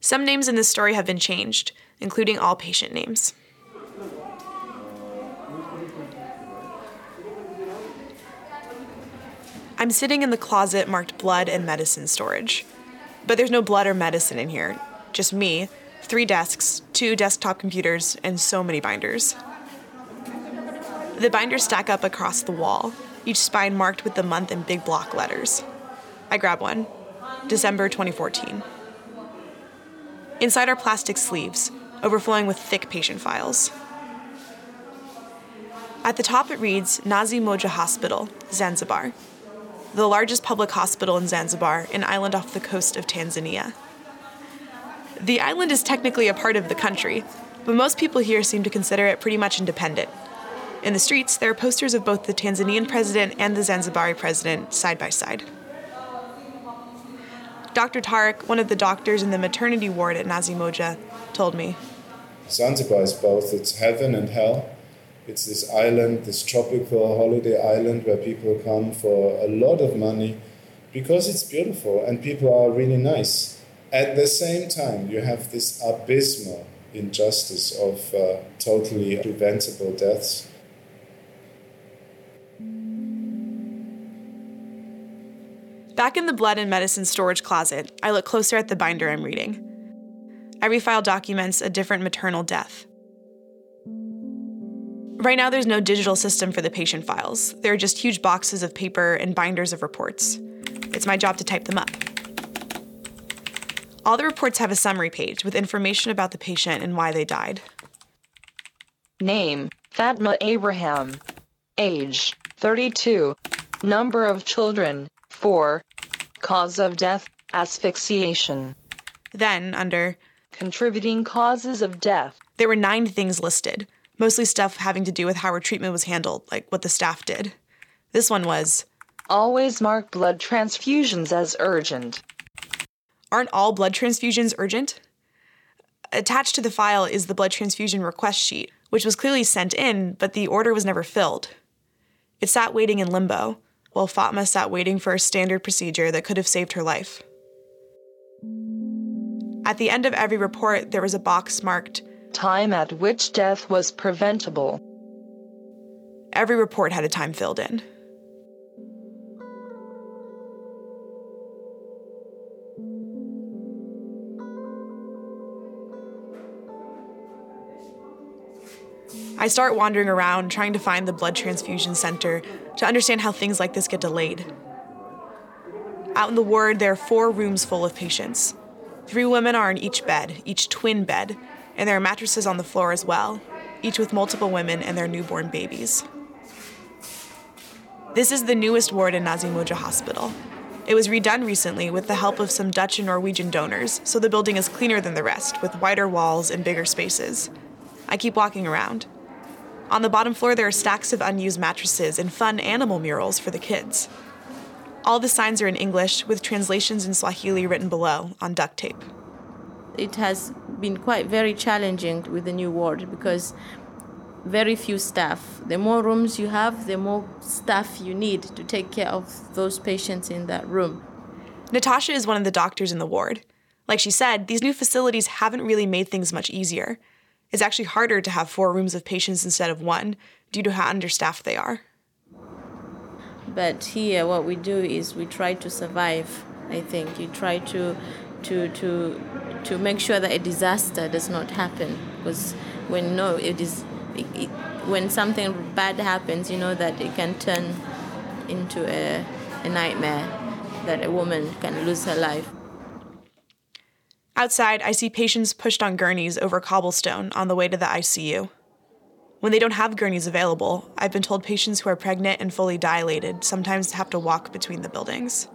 Some names in this story have been changed, including all patient names. I'm sitting in the closet marked blood and medicine storage. But there's no blood or medicine in here, just me, three desks, two desktop computers, and so many binders. The binders stack up across the wall, each spine marked with the month in big block letters. I grab one December 2014. Inside are plastic sleeves, overflowing with thick patient files. At the top, it reads Mnazi Mmoja Hospital, Zanzibar, the largest public hospital in Zanzibar, an island off the coast of Tanzania. The island is technically a part of the country, but most people here seem to consider it pretty much independent. In the streets, there are posters of both the Tanzanian president and the Zanzibari president side by side. Dr. Tarek, one of the doctors in the maternity ward at Mnazi Mmoja, told me Zanzibar is both it's heaven and hell. It's this island, this tropical holiday island where people come for a lot of money because it's beautiful and people are really nice. At the same time, you have this abysmal injustice of uh, totally preventable deaths. Back in the blood and medicine storage closet, I look closer at the binder I'm reading. Every file documents a different maternal death. Right now, there's no digital system for the patient files. There are just huge boxes of paper and binders of reports. It's my job to type them up. All the reports have a summary page with information about the patient and why they died. Name Fatma Abraham. Age 32. Number of children 4. Cause of death asphyxiation. Then, under Contributing causes of death. there were nine things listed, mostly stuff having to do with how her treatment was handled, like what the staff did. This one was Always mark blood transfusions as urgent. Aren't all blood transfusions urgent? Attached to the file is the blood transfusion request sheet, which was clearly sent in, but the order was never filled. It sat waiting in limbo, while Fatma sat waiting for a standard procedure that could have saved her life. At the end of every report, there was a box marked Time at which death was preventable. Every report had a time filled in. I start wandering around trying to find the blood transfusion center to understand how things like this get delayed. Out in the ward, there are four rooms full of patients. Three women are in each bed, each twin bed, and there are mattresses on the floor as well, each with multiple women and their newborn babies. This is the newest ward in Mnazi Mmoja Hospital. It was redone recently with the help of some Dutch and Norwegian donors, so the building is cleaner than the rest, with wider walls and bigger spaces. I keep walking around. On the bottom floor, there are stacks of unused mattresses and fun animal murals for the kids. All the signs are in English, with translations in Swahili written below on duct tape. It has been quite very challenging with the new ward because very few staff. The more rooms you have, the more staff you need to take care of those patients in that room. Natasha is one of the doctors in the ward. Like she said, these new facilities haven't really made things much easier. It's actually harder to have four rooms of patients instead of one due to how understaffed they are. But here, what we do is we try to survive. I think you try to, to, to, to make sure that a disaster does not happen. Because when no, it is, it, it, when something bad happens, you know that it can turn into a, a nightmare. That a woman can lose her life. Outside, I see patients pushed on gurneys over cobblestone on the way to the ICU. When they don't have gurneys available, I've been told patients who are pregnant and fully dilated sometimes have to walk between the buildings.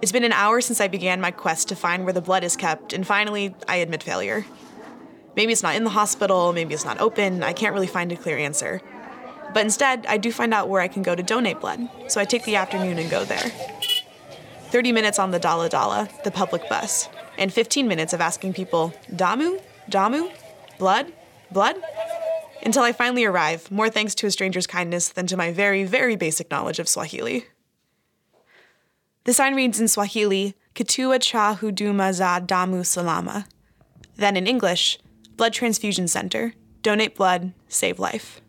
It's been an hour since I began my quest to find where the blood is kept, and finally, I admit failure. Maybe it's not in the hospital, maybe it's not open, I can't really find a clear answer. But instead, I do find out where I can go to donate blood, so I take the afternoon and go there. 30 minutes on the Dala Dala, the public bus, and 15 minutes of asking people, Damu? Damu? Blood? Blood? Until I finally arrive, more thanks to a stranger's kindness than to my very, very basic knowledge of Swahili. The sign reads in Swahili, Kituo Cha Huduma Za Damu Salama. Then in English, Blood Transfusion Center. Donate blood, save life.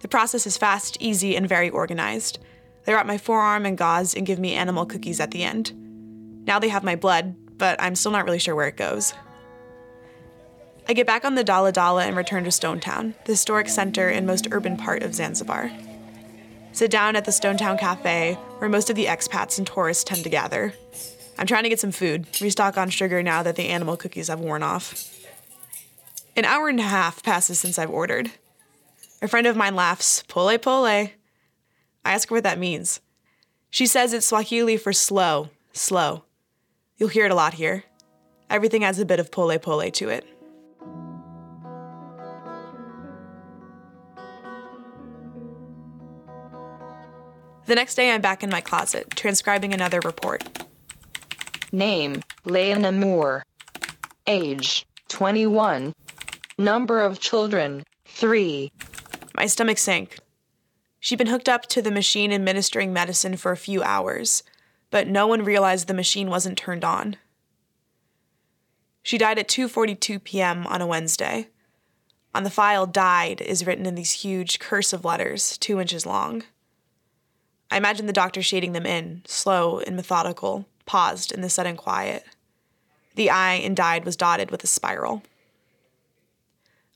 The process is fast, easy, and very organized. They wrap my forearm in gauze and give me animal cookies at the end. Now they have my blood, but I'm still not really sure where it goes. I get back on the Dala Dala and return to Stonetown, the historic center and most urban part of Zanzibar. Sit down at the Stonetown Cafe, where most of the expats and tourists tend to gather. I'm trying to get some food, restock on sugar now that the animal cookies have worn off. An hour and a half passes since I've ordered. A friend of mine laughs, pole pole. I ask her what that means. She says it's Swahili for slow, slow. You'll hear it a lot here. Everything has a bit of pole pole to it. The next day, I'm back in my closet, transcribing another report. Name, Leona Moore. Age, 21. Number of children, 3. My stomach sank. She'd been hooked up to the machine administering medicine for a few hours, but no one realized the machine wasn't turned on. She died at 2:42 p.m. on a Wednesday. On the file died is written in these huge cursive letters, 2 inches long. I imagine the doctor shading them in, slow and methodical, paused in the sudden quiet. The I in died was dotted with a spiral.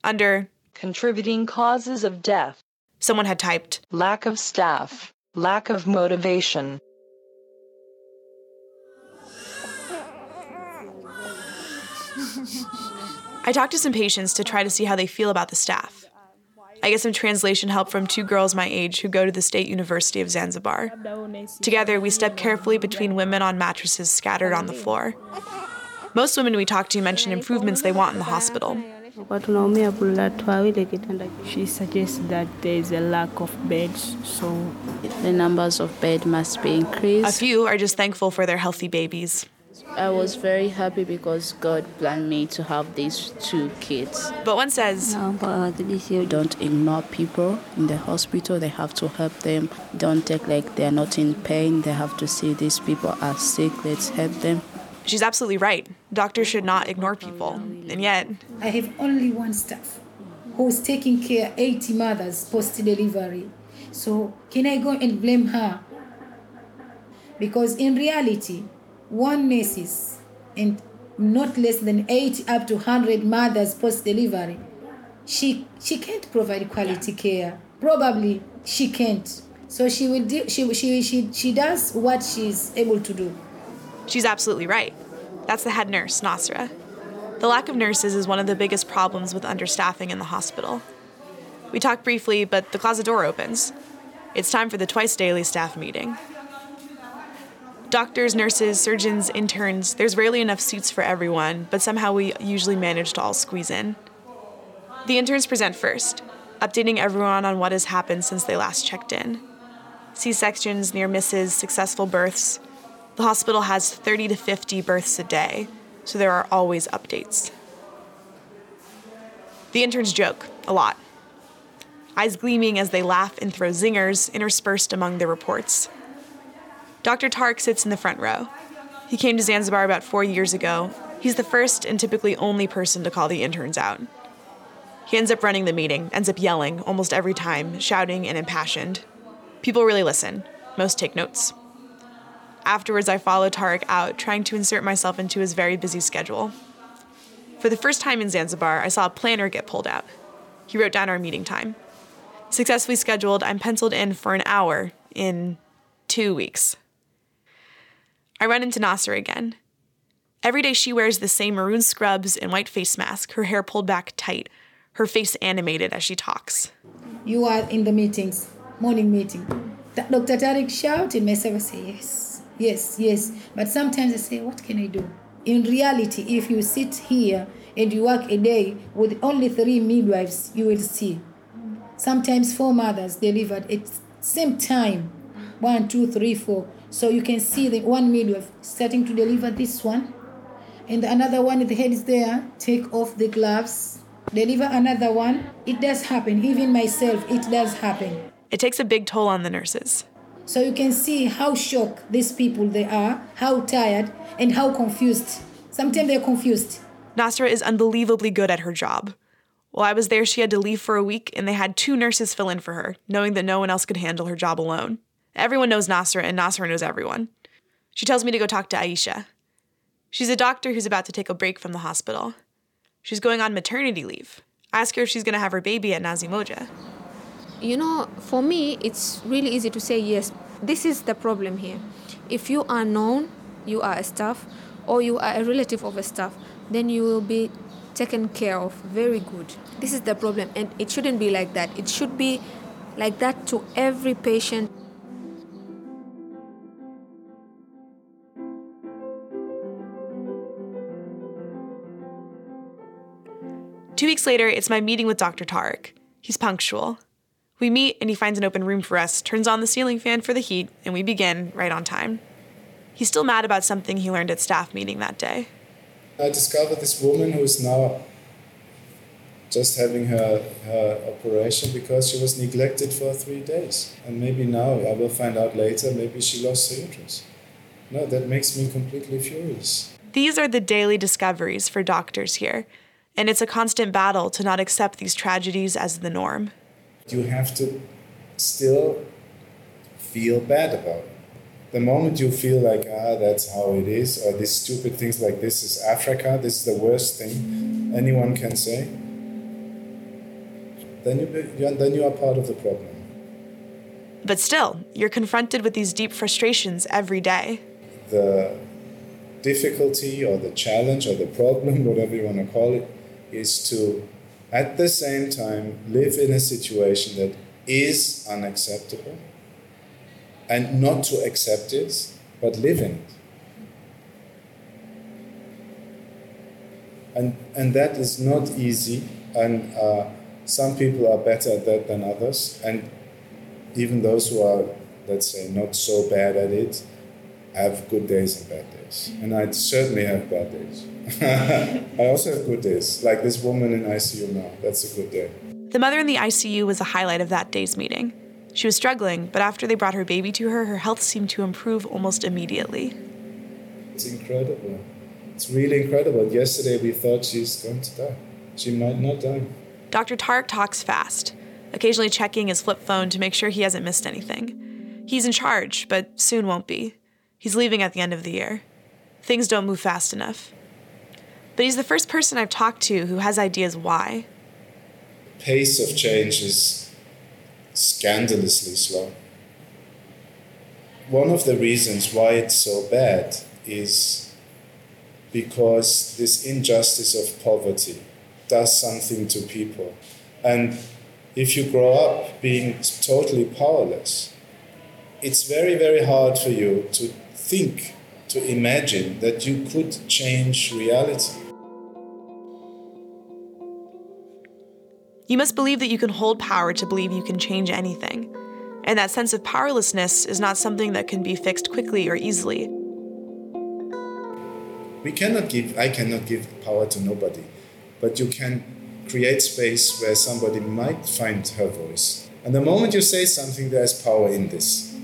Under Contributing causes of death, someone had typed, lack of staff, lack of motivation. I talked to some patients to try to see how they feel about the staff. I get some translation help from two girls my age who go to the State University of Zanzibar. Together, we step carefully between women on mattresses scattered on the floor. Most women we talk to mention improvements they want in the hospital. She suggests that there is a lack of beds, so the numbers of beds must be increased. A few are just thankful for their healthy babies. I was very happy because God planned me to have these two kids. But one says, Don't ignore people in the hospital. They have to help them. Don't take like they're not in pain. They have to see these people are sick. Let's help them. she's absolutely right. Doctors should not ignore people. And yet, I have only one staff who's taking care 80 mothers post delivery. So can I go and blame her? Because in reality, one nurses and not less than 80 up to 100 mothers post delivery, she she can't provide quality care. Probably she can't. So she will do, she, she she she does what she's able to do. she's absolutely right. That's the head nurse, Nasra. The lack of nurses is one of the biggest problems with understaffing in the hospital. We talk briefly, but the closet door opens. It's time for the twice daily staff meeting. Doctors, nurses, surgeons, interns, there's rarely enough seats for everyone, but somehow we usually manage to all squeeze in. The interns present first, updating everyone on what has happened since they last checked in. C sections, near misses, successful births. The hospital has 30 to 50 births a day, so there are always updates. The interns joke a lot, eyes gleaming as they laugh and throw zingers interspersed among their reports. Dr. Tarek sits in the front row. He came to Zanzibar about four years ago. He's the first and typically only person to call the interns out. He ends up running the meeting, ends up yelling almost every time, shouting and impassioned. People really listen, most take notes. Afterwards, I follow Tarek out, trying to insert myself into his very busy schedule. For the first time in Zanzibar, I saw a planner get pulled out. He wrote down our meeting time. Successfully scheduled, I'm penciled in for an hour in two weeks. I run into Nasra again. Every day she wears the same maroon scrubs and white face mask, her hair pulled back tight, her face animated as she talks. You are in the meetings, morning meeting. Dr. Tarek shout and myself I say yes, yes, yes. But sometimes I say, what can I do? In reality, if you sit here and you work a day with only three midwives, you will see. Sometimes four mothers delivered at same time. One, two, three, four. So you can see the one midwife starting to deliver this one. And another one, the head is there, take off the gloves, deliver another one. It does happen. Even myself, it does happen. It takes a big toll on the nurses. So you can see how shocked these people they are, how tired, and how confused. Sometimes they're confused. Nasra is unbelievably good at her job. While I was there, she had to leave for a week, and they had two nurses fill in for her, knowing that no one else could handle her job alone. Everyone knows Nasra, and Nasra knows everyone. She tells me to go talk to Aisha. She's a doctor who's about to take a break from the hospital. She's going on maternity leave. I ask her if she's going to have her baby at Mnazi Mmoja. You know, for me, it's really easy to say yes. This is the problem here. If you are known, you are a staff, or you are a relative of a staff, then you will be taken care of very good. This is the problem, and it shouldn't be like that. It should be like that to every patient. Two weeks later, it's my meeting with Dr. Tarek. He's punctual. We meet and he finds an open room for us, turns on the ceiling fan for the heat, and we begin right on time. He's still mad about something he learned at staff meeting that day. I discovered this woman who is now just having her, her operation because she was neglected for three days. And maybe now, I will find out later, maybe she lost her uterus. No, that makes me completely furious. These are the daily discoveries for doctors here, and it's a constant battle to not accept these tragedies as the norm. You have to still feel bad about it. The moment you feel like, ah, that's how it is, or these stupid things like this is Africa, this is the worst thing anyone can say, then you, then you are part of the problem. But still, you're confronted with these deep frustrations every day. The difficulty or the challenge or the problem, whatever you want to call it, is to at the same time live in a situation that is unacceptable and not to accept it, but live in it. And, and that is not easy, and uh, some people are better at that than others, and even those who are, let's say, not so bad at it have good days and bad days. Mm. And I certainly have bad days. I also have good days, like this woman in ICU now. That's a good day. The mother in the ICU was a highlight of that day's meeting. She was struggling, but after they brought her baby to her, her health seemed to improve almost immediately. It's incredible. It's really incredible. Yesterday we thought she's going to die. She might not die. Dr. Tarek talks fast, occasionally checking his flip phone to make sure he hasn't missed anything. He's in charge, but soon won't be. He's leaving at the end of the year. Things don't move fast enough. But he's the first person I've talked to who has ideas why. Pace of change is scandalously slow. One of the reasons why it's so bad is because this injustice of poverty does something to people. And if you grow up being totally powerless, it's very, very hard for you to think, to imagine that you could change reality. You must believe that you can hold power to believe you can change anything. And that sense of powerlessness is not something that can be fixed quickly or easily. We cannot give, I cannot give power to nobody, but you can create space where somebody might find her voice. And the moment you say something, there's power in this.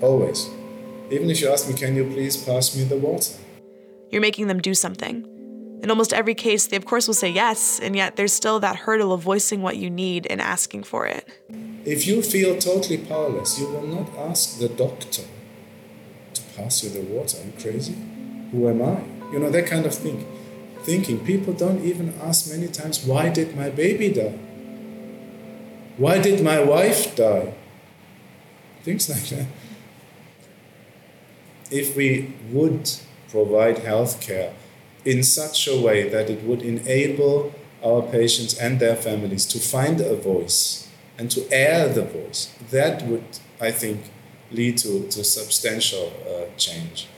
Always. Even if you ask me, can you please pass me the water? You're making them do something. In almost every case, they of course will say yes, and yet there's still that hurdle of voicing what you need and asking for it. If you feel totally powerless, you will not ask the doctor to pass you the water. Are you crazy? Who am I? You know, that kind of thing. Thinking. People don't even ask many times, why did my baby die? Why did my wife die? Things like that. If we would provide health care in such a way that it would enable our patients and their families to find a voice and to air the voice, that would, I think, lead to, to substantial uh, change.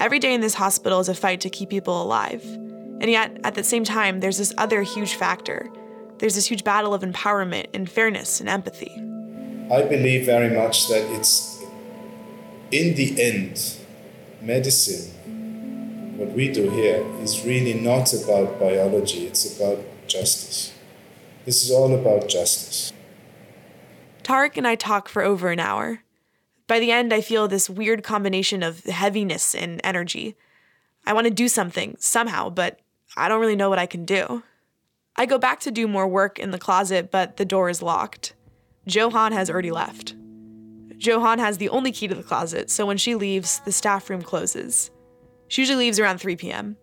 Every day in this hospital is a fight to keep people alive. And yet, at the same time, there's this other huge factor. There's this huge battle of empowerment and fairness and empathy. I believe very much that it's, in the end, medicine, what we do here, is really not about biology, it's about justice. This is all about justice. Tarek and I talk for over an hour. By the end, I feel this weird combination of heaviness and energy. I want to do something, somehow, but I don't really know what I can do. I go back to do more work in the closet, but the door is locked. Johan has already left. Johan has the only key to the closet, so when she leaves, the staff room closes. She usually leaves around 3 p.m.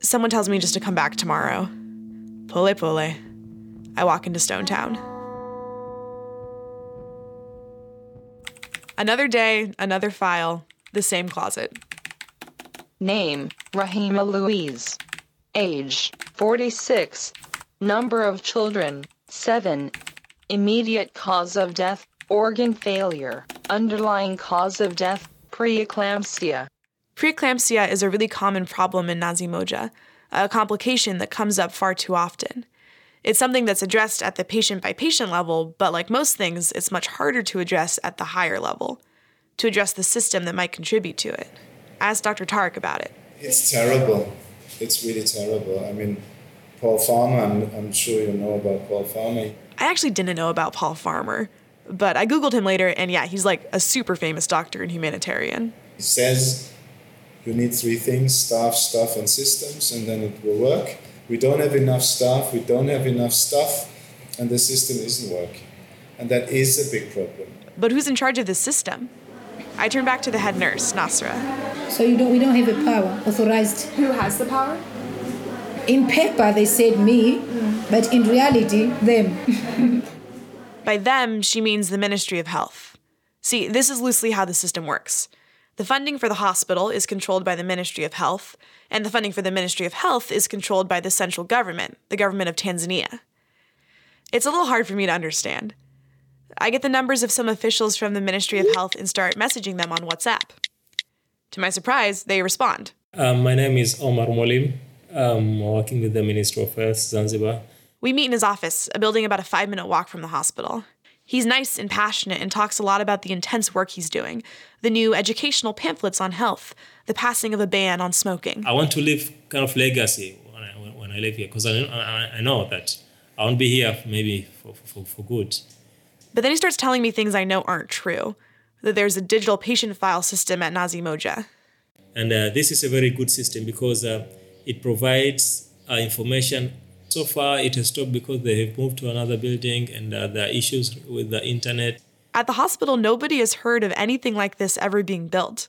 Someone tells me just to come back tomorrow. Pole pole. I walk into Stone Town. Another day, another file, the same closet. Name Rahima Louise. Age 46. Number of children 7. Immediate cause of death organ failure. Underlying cause of death preeclampsia. Preeclampsia is a really common problem in Mnazi Mmoja, a complication that comes up far too often. It's something that's addressed at the patient by patient level, but like most things, it's much harder to address at the higher level, to address the system that might contribute to it. Ask Dr. Tarek about it. It's terrible. It's really terrible. I mean, Paul Farmer, I'm, I'm sure you know about Paul Farmer. I actually didn't know about Paul Farmer, but I Googled him later, and yeah, he's like a super famous doctor and humanitarian. He says you need three things staff, stuff, and systems, and then it will work. We don't have enough staff, we don't have enough stuff, and the system isn't working. And that is a big problem. But who's in charge of the system? I turn back to the head nurse, Nasra. So you don't, we don't have a power authorized. Who has the power? In paper, they said me, but in reality, them. By them, she means the Ministry of Health. See, this is loosely how the system works. The funding for the hospital is controlled by the Ministry of Health, and the funding for the Ministry of Health is controlled by the central government, the government of Tanzania. It's a little hard for me to understand. I get the numbers of some officials from the Ministry of Health and start messaging them on WhatsApp. To my surprise, they respond. Um, my name is Omar Molim. I'm working with the Ministry of Health, Zanzibar. We meet in his office, a building about a five minute walk from the hospital. He's nice and passionate and talks a lot about the intense work he's doing, the new educational pamphlets on health, the passing of a ban on smoking. I want to leave kind of legacy when I, when I live here because I, I, know that I won't be here maybe for, for, for good. But then he starts telling me things I know aren't true that there's a digital patient file system at Mnazi Mmoja. And uh, this is a very good system because uh, it provides uh, information. So far, it has stopped because they have moved to another building and uh, there are issues with the internet. At the hospital, nobody has heard of anything like this ever being built.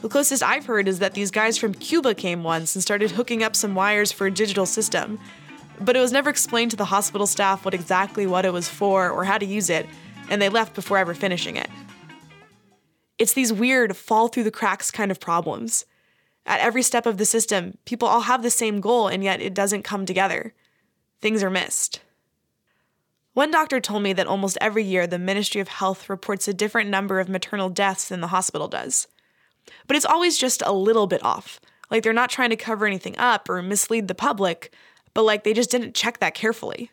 The closest I've heard is that these guys from Cuba came once and started hooking up some wires for a digital system. But it was never explained to the hospital staff what exactly what it was for or how to use it, and they left before ever finishing it. It's these weird, fall through the cracks kind of problems. At every step of the system, people all have the same goal, and yet it doesn't come together. Things are missed. One doctor told me that almost every year the Ministry of Health reports a different number of maternal deaths than the hospital does. But it's always just a little bit off. Like they're not trying to cover anything up or mislead the public, but like they just didn't check that carefully.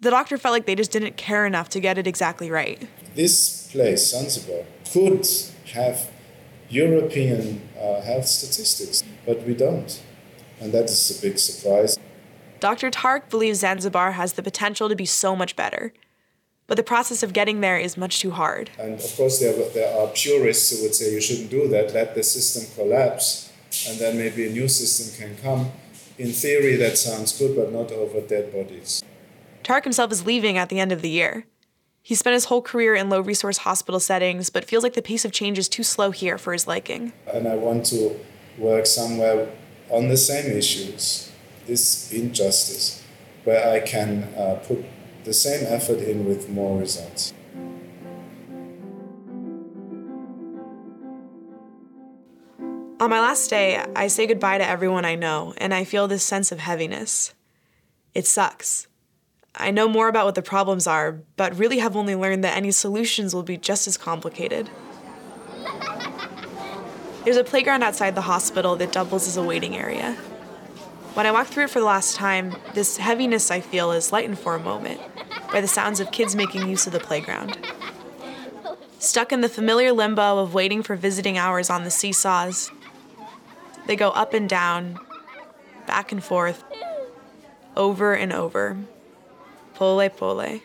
The doctor felt like they just didn't care enough to get it exactly right. This place, Zanzibar, could have European uh, health statistics, but we don't. And that is a big surprise. Dr. Tarek believes Zanzibar has the potential to be so much better. But the process of getting there is much too hard. And of course, there, there are purists who would say you shouldn't do that, let the system collapse, and then maybe a new system can come. In theory, that sounds good, but not over dead bodies. Tarek himself is leaving at the end of the year. He spent his whole career in low resource hospital settings, but feels like the pace of change is too slow here for his liking. And I want to work somewhere on the same issues, this injustice, where I can uh, put the same effort in with more results. On my last day, I say goodbye to everyone I know, and I feel this sense of heaviness. It sucks. I know more about what the problems are, but really have only learned that any solutions will be just as complicated. There's a playground outside the hospital that doubles as a waiting area. When I walk through it for the last time, this heaviness I feel is lightened for a moment by the sounds of kids making use of the playground. Stuck in the familiar limbo of waiting for visiting hours on the seesaws, they go up and down, back and forth, over and over. Pole pole.